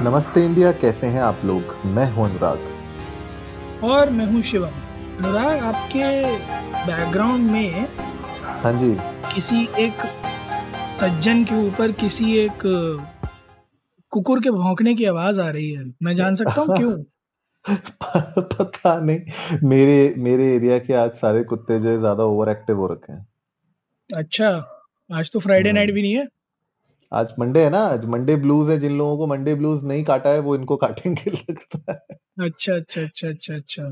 नमस्ते इंडिया कैसे हैं आप लोग? मैं हूँ अनुराग। और मैं हूँ शिवम। अनुराग आपके बैकग्राउंड में हाँ जी। किसी एक सज्जन के ऊपर किसी एक कुकुर के भौंकने की आवाज़ आ रही है। मैं जान सकता हूँ क्यों? पता नहीं। मेरे मेरे एरिया के आज सारे कुत्ते जो है ज़्यादा ओवर एक्टिव हो रखे हैं। अच्छा आज तो फ्राइडे नाइट हम्म, भी नहीं है? आज मंडे है ना? आज मंडे ब्लूज है जिन लोगों को मंडे ब्लूज नहीं काटा है वो इनको काटेंगे लगता है। अच्छा अच्छा अच्छा अच्छा अच्छा।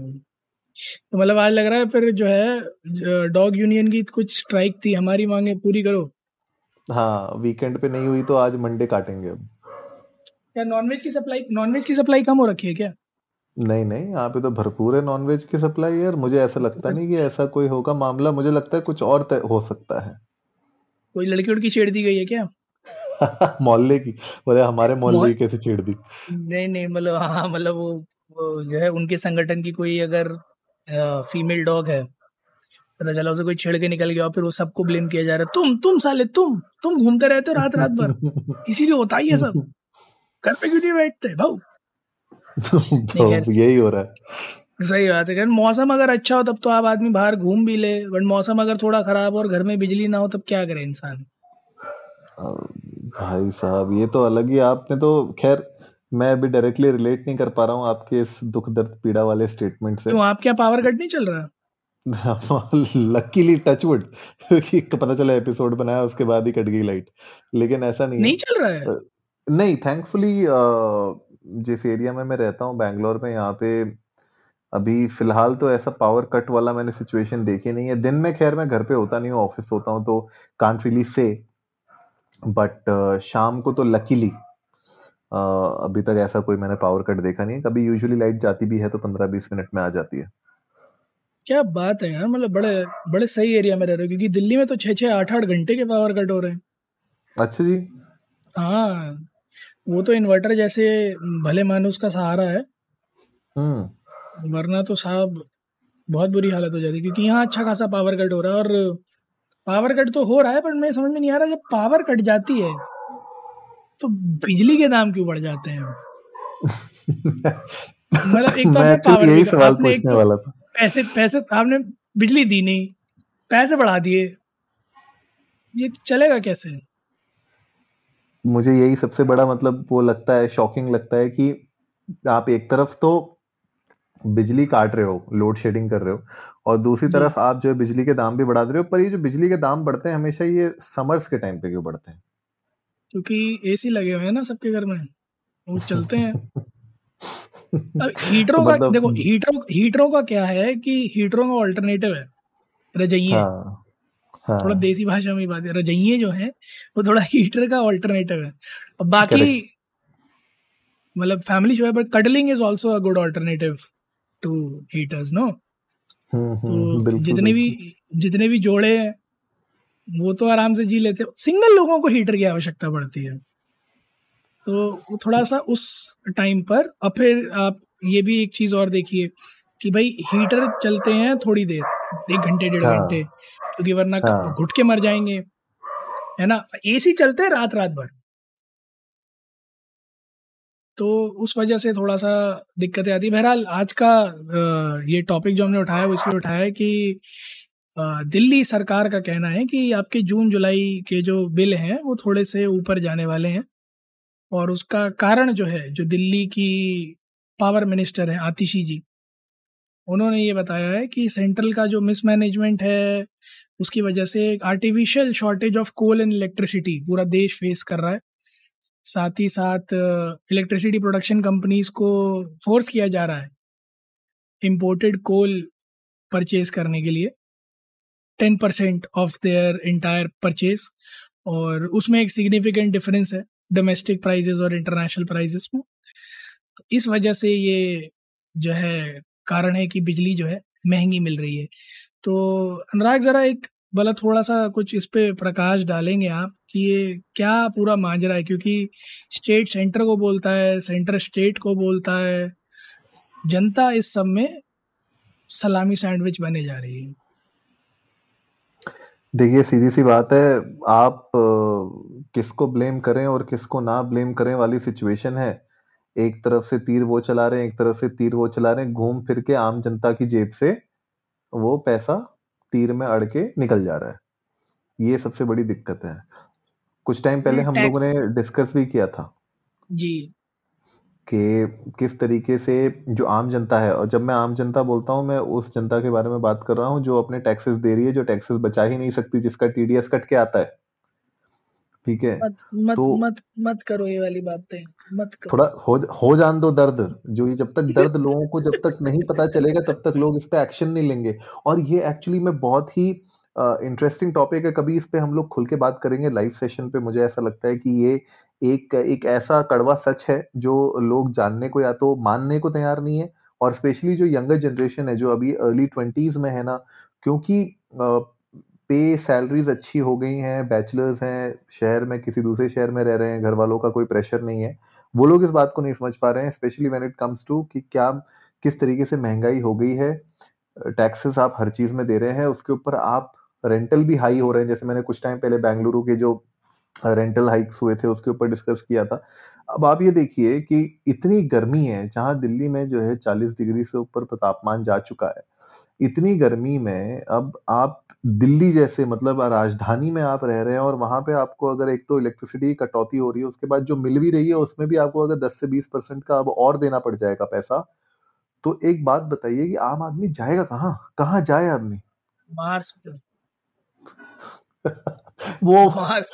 तो मतलब आज लग रहा है फिर जो है डॉग यूनियन की कुछ स्ट्राइक थी हमारी मांगे पूरी करो। हाँ वीकेंड पे नहीं हुई तो आज मंडे काटेंगे अब। क्या नॉनवेज की सप्लाई नॉनवेज की सप्लाई कम हो रखी है क्या? नहीं नहीं यहाँ पे तो भरपूर है नॉनवेज की सप्लाई यार। मुझे ऐसा लगता नहीं कि ऐसा कोई होगा मामला। मुझे लगता है कुछ और हो सकता है। कोई लड़की उड़की छेड़ दी गई है क्या? मोहल्ले की। बोले हमारे मोहल्ले की कैसे छेड़ दी? नहीं नहीं मतलब हाँ मतलब वो, वो जो है उनके संगठन की कोई अगर फीमेल डॉग है पता चला उसे कोई छेड़ के निकल गया और फिर वो सबको ब्लेम किया जा रहा है। तुम तुम साले तुम तुम घूमते रहते हो रात रात भर। इसीलिए होता ही है सब। घर पे क्यों नहीं बैठते भाऊ? तो यही हो रहा है। सही बात है मौसम अगर अच्छा हो तब तो आप आदमी बाहर घूम भी ले। बट मौसम अगर थोड़ा खराब हो और घर में बिजली ना हो तब क्या करे इंसान? भाई साहब ये तो अलग ही आपने तो खैर मैं अभी डायरेक्टली रिलेट नहीं कर पा रहा हूँ आपके इस दुख दर्द पीड़ा वाले स्टेटमेंट से। क्यों आप क्या पावर कट नहीं चल रहा? लकीली टचवुड क्योंकि पता चला एपिसोड बनाया उसके बाद ही कट गई लाइट लेकिन ऐसा नहीं नहीं चल रहा है? नहीं थैंकफुली जिस एरिया में मैं रहता हूँ बैंगलोर में यहाँ पे अभी फ़िलहाल तो ऐसा पावर कट वाला मैंने सिचुएशन देखी नहीं है। दिन में खैर मैं घर पे होता नहीं हूँ ऑफ़िस होता हूँ तो कांट रियली से बट शाम को तो लकीली अभी तक ऐसा कोई मैंने पावर कट देखा नहीं है। कभी यूजुअली लाइट जाती भी है तो पंद्रह बीस मिनट में आ जाती है। क्या बात है यार मतलब बड़े बड़े सही एरिया में रह रहे हो क्योंकि दिल्ली में तो छः छः आठ आठ घंटे के पावर कट हो रहे हैं। अच्छा जी। हाँ वो तो इन्वर्टर जैसे भले मानुस का सहारा है। हम्म। वरना तो साहब बहुत बुरी हालत हो जाती है क्योंकि यहाँ अच्छा खासा पावर कट हो रहा है और पावर कट तो हो रहा है पर मैं समझ में नहीं आ रहा जब पावर कट जाती है तो बिजली के दाम क्यों बढ़ जाते हैं? मतलब एक तो पावर यही सवाल आपने पूछने तो वाला था। पैसे पैसे आपने बिजली दी नहीं पैसे बढ़ा दिए। ये चलेगा कैसे? मुझे यही सबसे बड़ा मतलब वो लगता है शॉकिंग लगता है कि आप एक तरफ़ तो बिजली काट रहे हो लोड शेडिंग कर रहे हो और दूसरी तरफ़ आप जो है बिजली के दाम भी बढ़ा दे रहे हो पर ये जो बिजली के दाम बढ़ते हैं हमेशा ये समर्स के टाइम पे क्यों बढ़ते हैं? क्योंकि एसी लगे हुए हैं ना सबके घर में वो चलते हैं। अब तो हीटरों का मतलब देखो हीटरों हीटरों का क्या है कि हीटरों का ऑल्टरनेटिव है रजइये। हाँ हाँ. थोड़ा देसी भाषा में बात है रजइये जो है वो थोड़ा हीटर का ऑल्टरनेटिव है। और बाकी मतलब फैमिली शो है but cuddling is also a good alternative to heaters no तो जितने भी जितने भी जोड़े हैं वो तो आराम से जी लेते सिंगल लोगों को हीटर की आवश्यकता पड़ती है। तो थोड़ा सा उस टाइम पर और फिर आप ये भी एक चीज़ और देखिए कि भाई हीटर चलते हैं थोड़ी देर एक घंटे डेढ़ घंटे हाँ क्योंकि वरना हाँ। घुट के मर जाएँगे है ना? एसी चलते हैं रात रात भर। तो उस वजह से थोड़ा सा दिक्कतें आती। है बहरहाल, आज का ये टॉपिक जो हमने उठाया, वो इसलिए उठाया है कि दिल्ली सरकार का कहना है कि आपके जून, जुलाई के जो बिल हैं, वो थोड़े से ऊपर जाने वाले हैं। और उसका कारण जो है, जो दिल्ली की पावर मिनिस्टर हैं, आतिशी जी, उन्होंने ये बताया है कि सेंट्रल का जो मिसमैनेजमेंट है, उसकी वजह से एक artificial shortage of coal and electricity पूरा देश फेस कर रहा है। साथ ही साथ इलेक्ट्रिसिटी प्रोडक्शन कंपनीज़ को फोर्स किया जा रहा है इम्पोर्टेड कोल परचेज करने के लिए। Ten percent of their entire purchase और उसमें एक सिग्निफिकेंट डिफरेंस है डोमेस्टिक प्राइजेस और इंटरनेशनल प्राइजेस में। तो इस वजह से ये जो है कारण है कि बिजली जो है महँगी मिल रही है। तो अनुराग, ज़रा एक भला थोड़ा सा कुछ इस पे प्रकाश डालेंगे आप कि ये क्या पूरा माजरा है? क्योंकि स्टेट सेंटर को बोलता है सेंटर स्टेट को बोलता है। जनता इस सब में सलामी सैंडविच बने जा रही है। देखिए, सीधी सी बात है, आप किसको ब्लेम करें और किसको ना ब्लेम करें वाली सिचुएशन है। एक तरफ़ से तीर वो चला रहे हैं, एक तरफ़ से तीर वो चला रहे हैं, घूम फिर के आम जनता की जेब से वो पैसा तीर में अड़ के निकल जा रहा है। ये सबसे बड़ी दिक्कत है। कुछ टाइम पहले हम लोगों ने डिस्कस भी किया था जी। कि किस तरीके से जो आम जनता है और जब मैं आम जनता बोलता हूँ मैं उस जनता के बारे में बात कर रहा हूँ जो अपने टैक्सेस दे रही है जो टैक्सेस बचा ही नहीं सकती जिसका टीडीएस कट के आता है। ठीक है? मत मत तो, मत मत करो ये वाली बातें मत करो। थोड़ा हो हो जान दो दर्द जो ये जब तक दर्द लोगों को जब तक नहीं पता चलेगा तब तक लोग इस पे एक्शन नहीं लेंगे। और ये एक्चुअली में बहुत ही इंटरेस्टिंग uh, टॉपिक है। कभी इस पे हम लोग खुल के बात करेंगे लाइव सेशन पे। मुझे ऐसा लगता है कि ये एक एक ऐसा कड़वा सच है जो लोग जानने को या तो मानने को तैयार नहीं है। और स्पेशली जो यंगर जनरेशन है जो अभी अर्ली ट्वेंटीज में है ना क्योंकि पे सैलरीज अच्छी हो गई हैं बैचलर्स हैं, शहर में किसी दूसरे शहर में रह रहे हैं घर वालों का कोई प्रेशर नहीं है। वो लोग इस बात को नहीं समझ पा रहे हैं specially when it comes to कि क्या, किस तरीके से महँगाई हो गई है टैक्सेस आप हर चीज़ में दे रहे हैं, उसके ऊपर आप रेंटल भी हाई हो रहे हैं, जैसे मैंने कुछ टाइम पहले बेंगलुरु के जो रेंटल हाइक्स हुए थे, उसके ऊपर डिस्कस किया था। अब आप ये देखिए कि इतनी गर्मी है, जहाँ दिल्ली में जो है 40 डिग्री से ऊपर तापमान जा चुका है, इतनी गर्मी में अब आप दिल्ली जैसे मतलब राजधानी में आप रह रहे हैं और वहाँ पे आपको अगर एक तो इलेक्ट्रिसिटी कटौती हो रही है उसके बाद जो मिल भी रही है उसमें भी आपको अगर 10 से 20 परसेंट का अब और देना पड़ जाएगा पैसा। तो एक बात बताइए कि आम आदमी जाएगा कहाँ? कहाँ जाए आदमी? मार्स वो मार्स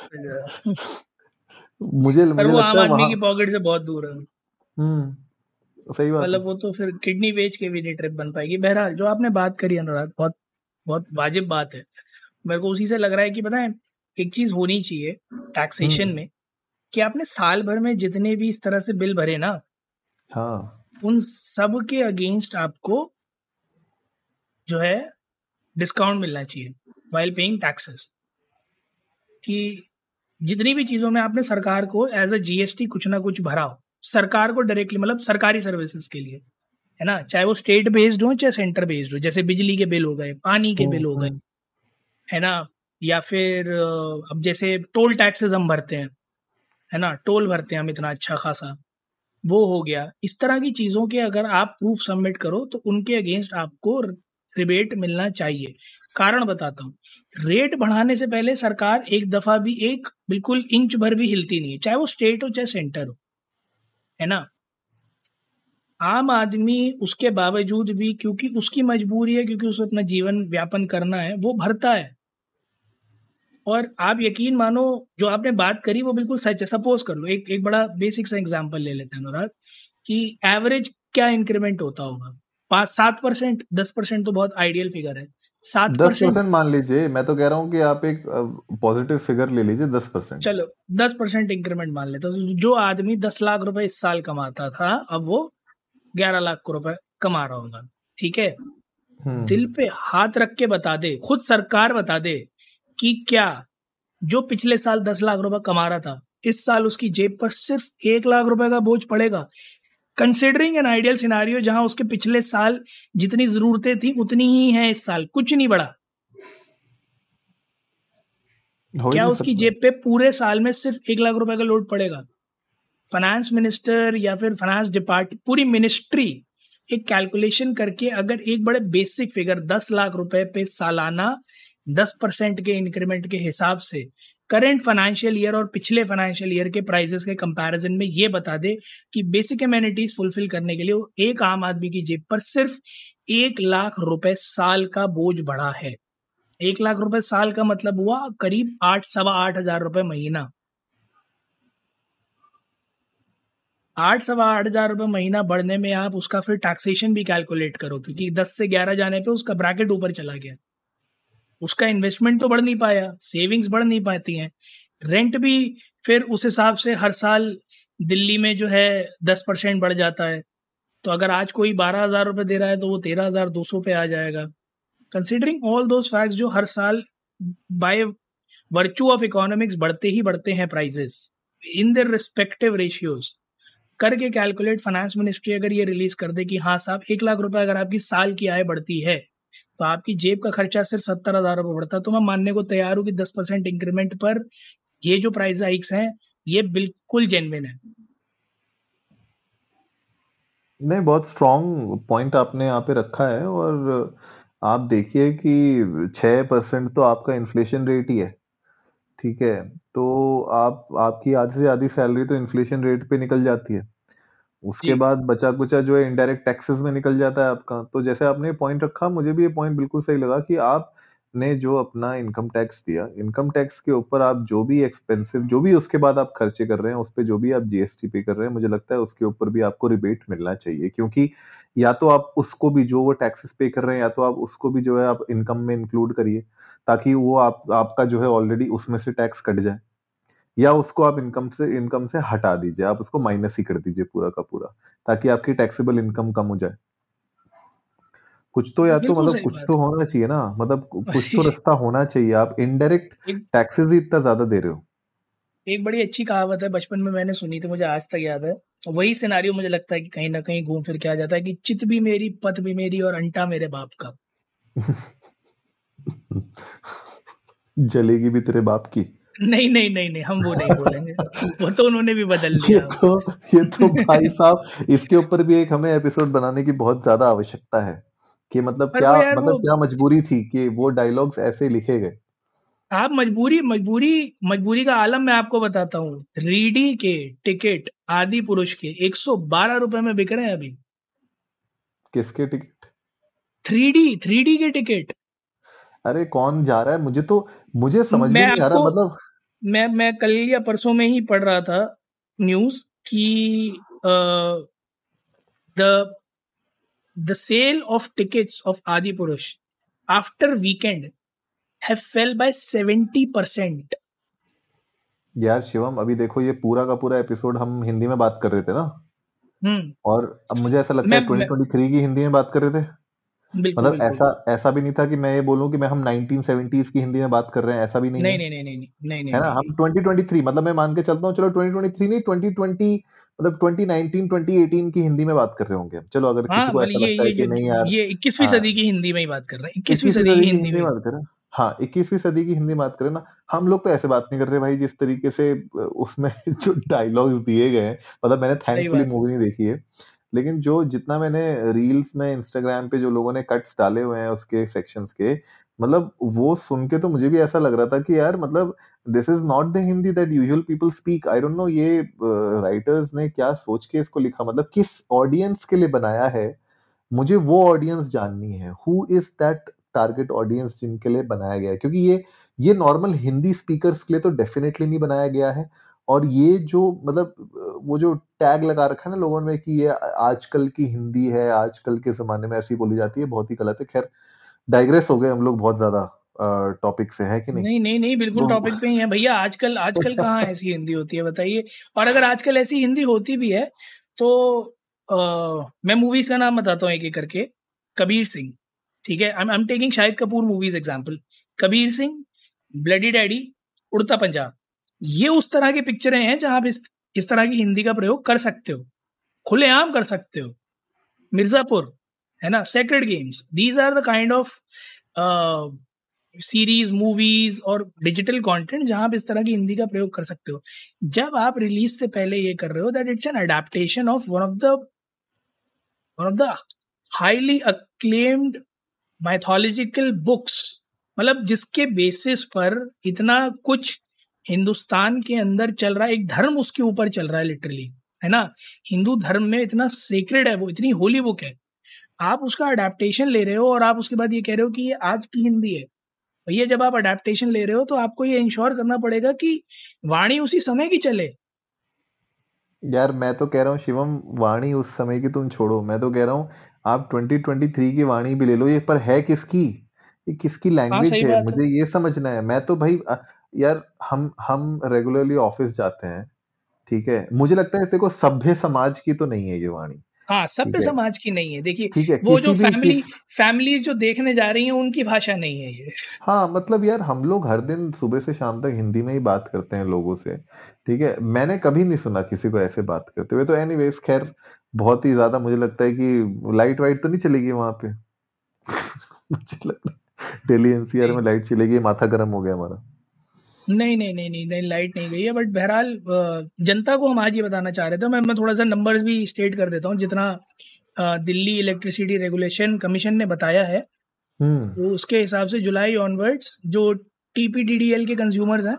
मुझे मुझे वो आम आदमी की पॉकेट से बहुत दूर है। हम्म सही बात मतलब वो तो फिर किडनी बेच के भी नहीं ट्रिप बन पाएगी। बहरहाल जो आपने बात करी अनुराग बहुत बहुत वाजिब बात है। मेरे को उसी से लग रहा है कि पता है एक चीज़ होनी चाहिए टैक्सेशन हम्म। में कि आपने साल भर में जितने भी इस तरह से बिल भरे ना हाँ। उन सब के अगेंस्ट आपको जो है डिस्काउंट मिलना चाहिए वाइल पेइंग टैक्सेस कि जितनी भी चीज़ों में आपने सरकार को एज अ जीएसटी कुछ ना कुछ भरा हो सरकार को डायरेक्टली मतलब सरकारी सर्विसेज़ के लिए। है ना? चाहे वो स्टेट बेस्ड हो चाहे सेंटर बेस्ड हो जैसे बिजली के बिल हो गए पानी के बिल हो गए है। ना? या फिर अब जैसे टोल टैक्सेस हम भरते हैं है ना? टोल भरते हैं हम इतना अच्छा खासा। वो हो गया। इस तरह की चीज़ों के अगर आप प्रूफ सबमिट करो तो उनके अगेंस्ट आपको रिबेट मिलना चाहिए। कारण बताता हूँ। रेट बढ़ाने से पहले सरकार एक दफ़ा भी एक बिल्कुल इंच भर भी हिलती नहीं है चाहे वो स्टेट हो चाहे सेंटर हो है ना? आम आदमी उसके बावजूद भी क्योंकि उसकी मजबूरी है क्योंकि उसे अपना जीवन व्यापन करना है वो भरता है। और आप यकीन मानो जो आपने बात करी वो बिल्कुल सच है। सपोज़ कर लो एक एक बड़ा बेसिक सा एग्जांपल ले लेते हैं अनुराग कि एवरेज क्या इंक्रीमेंट होता होगा? पाँच सात परसेंट दस परसेंट तो बहुत आइडियल फिगर है। सात दस परसेंट मान लीजिए मैं तो कह रहा हूँ कि आप एक पॉजिटिव फिगर ले लीजिए दस परसेंट चलो दस परसेंट इंक्रीमेंट मान लेते तो जो आदमी दस लाख रुपए इस साल कमाता था अब वो ग्यारह लाख को रुपए कमा रहा होगा ठीक है? हम्म। दिल पे हाथ रख के बता दे खुद सरकार बता दे कि क्या जो पिछले साल दस लाख रुपए कमा रहा था इस साल उसकी जेब पर सिर्फ़ एक लाख रुपए का बोझ पड़ेगा। कंसिडरिंग एन आइडियल सिनारियो जहाँ उसके पिछले साल जितनी जरूरतें थी उतनी ही हैं इस साल कुछ नहीं बढ़ा क्या उसकी जेब पे पूरे साल में सिर्फ़ एक लाख रुपए का लोड पड़ेगा? फाइनेंस मिनिस्टर या फिर फाइनेंस डिपार्ट पूरी मिनिस्ट्री एक कैलकुलेशन करके अगर एक बड़े बेसिक फिगर दस लाख रुपए पे सालाना दस परसेंट के इंक्रीमेंट के हिसाब से करेंट फाइनेंशियल ईयर और पिछले फाइनेंशियल ईयर के प्राइजेस के कंपैरिजन में ये बता दे कि बेसिक एमेनिटीज फुलफिल करने के लिए एक आम आदमी की जेब पर सिर्फ़ एक लाख रुपए साल का बोझ बढ़ा है। एक लाख रुपए साल का मतलब हुआ करीब आठ, सवा आठ हज़ार रुपए महीना। आठ सवा आठ हज़ार रुपये महीना बढ़ने में आप उसका फिर टैक्सेशन भी कैलकुलेट करो, क्योंकि दस से ग्यारह जाने पे उसका ब्रैकेट ऊपर चला गया। उसका इन्वेस्टमेंट तो बढ़ नहीं पाया सेविंग्स बढ़ नहीं पाती हैं। रेंट भी फिर उस हिसाब से हर साल दिल्ली में जो है दस परसेंट बढ़ जाता है। तो अगर आज कोई बारह हज़ार रुपये दे रहा है तो वो तेरह हज़ार दो सौ पे आ जाएगा। कंसिडरिंग ऑल दोज फैक्ट्स जो हर साल बाय वर्चू ऑफ़ इकोनॉमिक्स बढ़ते ही बढ़ते हैं prices in their respective ratios करके कैलकुलेट फाइनेंस मिनिस्ट्री अगर ये रिलीज़ कर दे कि हाँ साहब, एक लाख रुपए अगर आपकी साल की आय बढ़ती है तो आपकी जेब का खर्चा सिर्फ़ सत्तर हज़ार रुपये बढ़ता तो मैं मानने को तैयार हूँ कि दस परसेंट इंक्रीमेंट पर ये जो प्राइस हाइक्स हैं, ये बिल्कुल जेनविन है। नहीं, बहुत स्ट्रॉन्ग पॉइंट आपने यहाँ पे रखा है और आप देखिए कि छः परसेंट तो आपका इन्फ्लेशन रेट ही है। ठीक है? तो आप आपकी आधी से आधी सैलरी तो इन्फ्लेशन रेट पे निकल जाती है। उसके बाद बचा कुचा जो है इनडायरेक्ट टैक्सेस में निकल जाता है आपका। तो जैसे आपने पॉइंट रखा मुझे भी ये पॉइंट बिल्कुल सही लगा कि आपने जो अपना इनकम टैक्स दिया इनकम टैक्स के ऊपर आप जो भी एक्सपेंसिव जो भी उसके बाद आप खर्चे कर रहे हैं उस पर जो भी आप जीएसटी पे कर रहे हैं मुझे लगता है उसके ऊपर भी आपको रिबेट मिलना चाहिए। क्योंकि या तो आप उसको भी जो वो टैक्सेस पे कर रहे हैं या तो आप उसको भी जो है आप इनकम में इंक्लूड करिए। ताकि वो आप आपका जो है ऑलरेडी उसमें से टैक्स कट जाए। या उसको आप इनकम से इनकम से हटा दीजिए। आप उसको माइनस ही कर दीजिए पूरा का पूरा ताकि आपकी टैक्सेबल इनकम कम हो जाए। कुछ तो या तो मतलब कुछ तो होना चाहिए ना। मतलब कुछ तो रास्ता होना चाहिए। आप इनडायरेक्ट टैक्सेस ही इतना ज़्यादा दे रहे हो। एक बड़ी अच्छी कहावत है बचपन में मैंने सुनी थी मुझे आज तक याद है। वही सिनारियो मुझे लगता है कि कहीं ना कहीं घूम फिर के आ जाता है कि चित भी मेरी पत भी मेरी और अंटा मेरे बाप का। जलेगी भी तेरे बाप की? नहीं नहीं नहीं नहीं हम वो नहीं बोलेंगे। वो तो उन्होंने भी बदल लिया। ये तो ये तो भाई साहब इसके ऊपर भी एक हमें एपिसोड बनाने की बहुत ज़्यादा आवश्यकता है कि मतलब क्या मतलब क्या मजबूरी थी कि वो डायलॉग्स ऐसे लिखे गए? आप मजबूरी मजबूरी मजबूरी का आलम मैं आपको बताता हूँ। थ्री के टिकट आदि पुरुष के एक सौ बारह रुपए में बिक रहे हैं अभी। किसके ticket three D three D के टिकट अरे कौन जा रहा है? मुझे तो मुझे समझ में नहीं आ रहा मतलब मैं मैं कल या परसों में ही पढ़ रहा था न्यूज़ कि the the sale of tickets of Adipurush after weekend have fell by seventy percent यार शिवम अभी देखो ये पूरा का पूरा एपिसोड हम हिंदी में बात कर रहे थे ना? हम्म। और अब मुझे ऐसा लगता है 2023 की हिंदी में बात कर रहे थे। मतलब ऐसा ऐसा भी नहीं था कि मैं ये बोलूँ कि मैं हम 1970s की हिंदी में बात कर रहे हैं ऐसा भी नहीं नहीं नहीं नहीं नहीं नहीं नहीं है ना? हम 2023 मतलब मैं मान के चलता हूँ चलो 2023 नहीं 2020 मतलब 2019 2018 की हिंदी में बात कर रहे होंगे। चलो अगर हाँ किसी को मतलब ऐसा लगता है कि नहीं यार ये इक्कीसवीं हाँ। सदी की हिंदी में ही बात कर रहे हैं इक्कीसवीं इक्कीसवीं सदी सदी की हिंदी में बात करें हाँ। इक्कीसवीं सदी की हिंदी बात करें ना हम लोग तो ऐसे बात नहीं कर रहे भाई जिस तरीके से उसमें जो डायलॉग्स दिए गए मतलब मैंने थैंकफुली मूवी नहीं देखी है। लेकिन जो जितना मैंने रील्स में इंस्टाग्राम पे जो लोगों ने कट्स डाले हुए हैं उसके सेक्शंस के मतलब वो सुन के तो मुझे भी ऐसा लग रहा था कि यार मतलब this is not the Hindi that usual people speak I don't know ये राइटर्स ने क्या सोच के इसको लिखा मतलब किस ऑडियंस के लिए बनाया है? मुझे वो ऑडियंस जाननी है। Who is that target audience जिनके लिए बनाया गया है? क्योंकि ये ये नॉर्मल हिंदी स्पीकर्स के लिए तो डेफिनेटली नहीं बनाया गया है। और ये जो मतलब वो जो टैग लगा रखा है ना लोगों में कि ये आजकल की हिंदी है आजकल के जमाने में ऐसी बोली जाती है बहुत ही गलत है। खैर डाइग्रेस हो गए हम लोग बहुत ज़्यादा टॉपिक से है कि नहीं? नहीं नहीं नहीं बिल्कुल तो टॉपिक पे ही है भैया। आजकल आजकल कहाँ ऐसी हिंदी होती है बताइए? और अगर आजकल ऐसी हिंदी होती भी है तो आ, मैं मूवीज़ का नाम बताता हूँ एक एक करके। कबीर सिंह ठीक है? I am taking Shahid Kapoor movies example Kabir Singh bloody daddy Udta Punjab. ये उस तरह की पिक्चरें हैं जहाँ आप इस, इस तरह की हिंदी का प्रयोग कर सकते हो। खुलेआम कर सकते हो। मिर्जापुर है ना? Sacred games these are the kind of series movies और डिजिटल कंटेंट जहाँ आप इस तरह की हिंदी का प्रयोग कर सकते हो। जब आप रिलीज़ से पहले ये कर रहे हो that it's an adaptation of one of the one of the highly acclaimed mythological books मतलब जिसके बेसिस पर इतना कुछ हिंदुस्तान के अंदर चल रहा है एक धर्म उसके ऊपर चल रहा है लिटरली है ना? हिंदू धर्म में इतना सीक्रेट है वो इतनी होली बुक है। आप उसका अडेप्टेशन ले रहे हो और आप उसके बाद ये कह रहे हो कि ये आज की हिंदी है। भैया जब आप अडेप्टेशन ले रहे हो तो आपको ये इंश्योर करना पड़ेगा कि वाणी उसी समय की चले। यार मैं तो कह रहा हूँ शिवम वाणी उस समय की तुम छोड़ो। मैं तो कह रहा हूँ आप 2023 की वाणी भी ले लो। ये पर है किसकी? ये किसकी लैंग्वेज है? है। मुझे ये समझना है। मैं तो भाई यार हम हम रेगुलरली ऑफ़िस जाते हैं ठीक है? मुझे लगता है देखो सभ्य समाज की तो नहीं है ये वाणी हाँ सभ्य समाज की नहीं है। देखिए वो जो भी फैमिली जो देखने जा रही हैं उनकी भाषा नहीं है ये। हाँ मतलब यार हम लोग हर दिन सुबह से शाम तक हिंदी में ही बात करते हैं लोगों से ठीक है? मैंने कभी नहीं सुना किसी को ऐसे बात करते हुए तो एनीवेज खैर बहुत ही ज़्यादा मुझे लगता है कि लाइट वाइट तो नहीं चलेगी वहाँ पे? मुझे लग रहा है दिल्ली एनसीआर में लाइट चलेगी माथा गर्म हो गया हमारा। नहीं नहीं नहीं नहीं नहीं लाइट नहीं गई है बट बहरहाल जनता को हम आज ये बताना चाह रहे थे मैं मैं थोड़ा सा नंबर्स भी स्टेट कर देता हूँ जितना दिल्ली इलेक्ट्रिसिटी रेगुलेशन कमीशन ने बताया है हम्म। तो उसके हिसाब से जुलाई ऑनवर्ड्स जो टी के कंज्यूमर्स हैं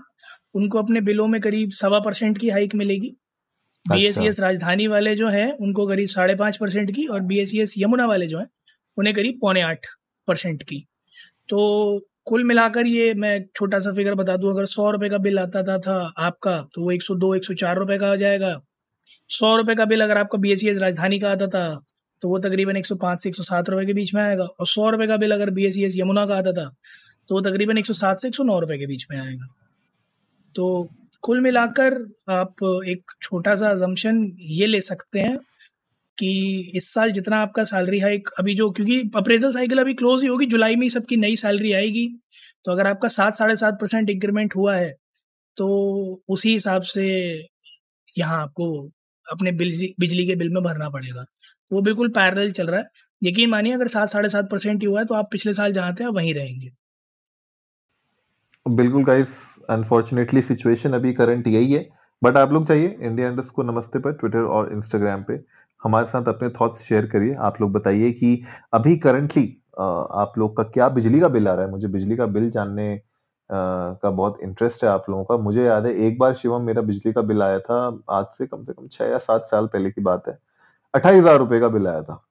उनको अपने बिलों में करीब सवा परसेंट की हाइक मिलेगी। बी अच्छा। राजधानी वाले जो हैं उनको करीब साढ़े पाँच परसेंट की और बी यमुना वाले जो हैं उन्हें करीब पौने आठ परसेंट की। तो कुल मिलाकर ये मैं छोटा सा फिगर बता दूँ अगर सौ रुपए का बिल आता था, था आपका तो वो एक सौ दो एक सौ चार रुपए का आ जाएगा। सौ रुपए का बिल अगर आपका बी राजधानी का आता था तो वो तकरीबन एक सौ पाँच से एक सौ सात रुपए के बीच में आएगा। और सौ रुपए का बिल अगर बी यमुना का आता था तो वो तकरीबन एक सौ सात से एक सौ नौ रुपए के बीच में आएगा। तो कुल मिलाकर आप एक छोटा सा अजम्पन ये ले सकते हैं कि इस साल जितना आपका सैलरी हाइक अभी जो क्योंकि अप्रेजल साइकिल अभी क्लोज ही होगी, जुलाई में ही सबकी नई सैलरी आएगी। तो अगर आपका सात, साढ़े सात परसेंट इंक्रीमेंट हुआ है तो उसी हिसाब से यहाँ आपको अपने बिजली बिजली के बिल में भरना पड़ेगा। वो बिल्कुल पैरल चल रहा है। यकीन मानिए, अगर सात, साढ़े सात परसेंट ही हुआ है तो आप पिछले साल जहाँ थे, आप वहीं रहेंगे। बिल्कुल गाइस अनफॉर्चुनेटली सिचुएशन अभी करंट यही है। बट आप लोग चाहिए इंडिया इंडस्ट को नमस्ते पर ट्विटर और इंस्टाग्राम पे। हमारे साथ अपने थॉट्स शेयर करिए। आप लोग बताइए कि अभी करंटली आप लोग का क्या बिजली का बिल आ रहा है? मुझे बिजली का बिल जानने का बहुत इंटरेस्ट है आप लोगों का। मुझे याद है एक बार शिवम मेरा बिजली का बिल आया था आज से कम से कम छह या सात साल पहले की बात है। अट्ठाईस हज़ार रुपए का बिल आया था।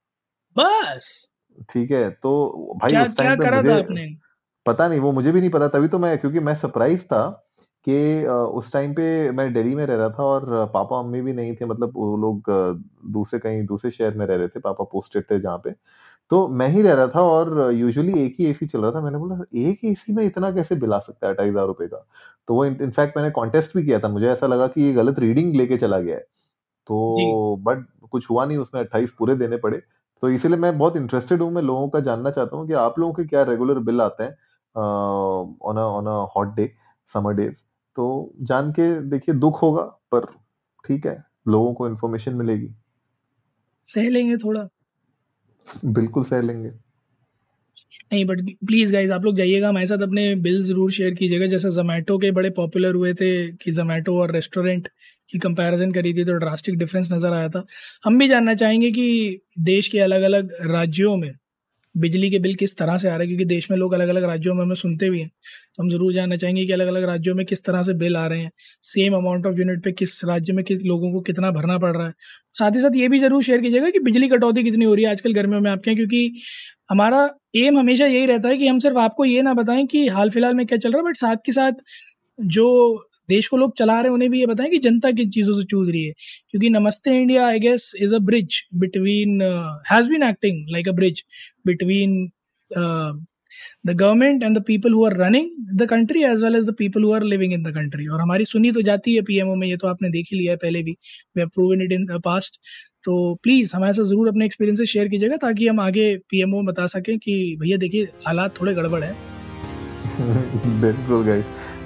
बस! ठीक है तो भाई क्या, उस टाइम पे मुझे पता नहीं वो मुझे भी नहीं पता तभी तो मैं क्योंकि मैं सरप्राइज़ था। कि उस टाइम पे मैं दिल्ली में रह रहा था और पापा मम्मी भी नहीं थे मतलब वो लोग दूसरे कहीं दूसरे शहर में रह रहे थे पापा पोस्टेड थे जहाँ पे। तो मैं ही रह रहा था और यूजुअली एक ही एसी चल रहा था। मैंने बोला एक एसी में इतना कैसे बिल सकता है अठाईस हज़ार रुपए का? तो वो इनफैक्ट मैंने कॉन्टेस्ट भी किया था। मुझे ऐसा लगा कि ये गलत रीडिंग लेके चला गया है। तो बट कुछ हुआ नहीं उसमें अट्ठाईस पूरे देने पड़े। तो इसीलिए मैं बहुत इंटरेस्टेड हूँ। मैं लोगों का जानना चाहता हूँ कि आप लोगों के क्या रेगुलर बिल आते हैं on on a hot day summer days तो जान के देखिए दुख होगा पर ठीक है लोगों को इन्फॉर्मेशन मिलेगी। सह लेंगे थोड़ा। बिल्कुल सह लेंगे। नहीं बट प्लीज़ गाइज़ आप लोग जाइएगा हमारे साथ अपने बिल ज़रूर शेयर कीजिएगा। जैसे जोमेटो के बड़े पॉपुलर हुए थे कि जोमेटो और रेस्टोरेंट की कंपैरिजन करी थी तो ड्रास्टिक डिफरेंस नज़र आया था। हम भी जानना चाहेंगे कि देश के अलग अलग राज्यों में बिजली के बिल किस तरह से आ रहे हैं? क्योंकि देश में लोग अलग अलग राज्यों में हमें सुनते भी हैं। तो हम ज़रूर जानना चाहेंगे कि अलग अलग राज्यों में किस तरह से बिल आ रहे हैं। सेम अमाउंट ऑफ़ यूनिट पे किस राज्य में किस लोगों को कितना भरना पड़ रहा है। साथ ही साथ ये भी ज़रूर शेयर कीजिएगा कि बिजली कटौती कितनी हो रही है आजकल गर्मियों में आपके क्योंकि हमारा एम हमेशा यही रहता है कि हम सिर्फ़ आपको ये ना बताएँ कि हाल फ़िलहाल में क्या चल रहा है बट साथ के साथ जो देश को लोग चला रहे हैं, उन्हें भी ये बताएँ कि जनता किन चीज़ों से चूज़ रही है। क्योंकि नमस्ते India I guess is a bridge between has been acting like a bridge between the government and the people who are running the country as well as the people who are living in the country और हमारी सुनी तो जाती है PMO में, ये तो आपने देख ही लिया है पहले भी। We have proven it in the past तो प्लीज़ हमारे साथ ज़रूर अपने एक्सपीरियंसेस शेयर कीजिएगा ताकि हम आगे पीएमओ बता सकें कि भैया देखिए, हालात थोड़े गड़बड़ है। बिल्कुल गाइस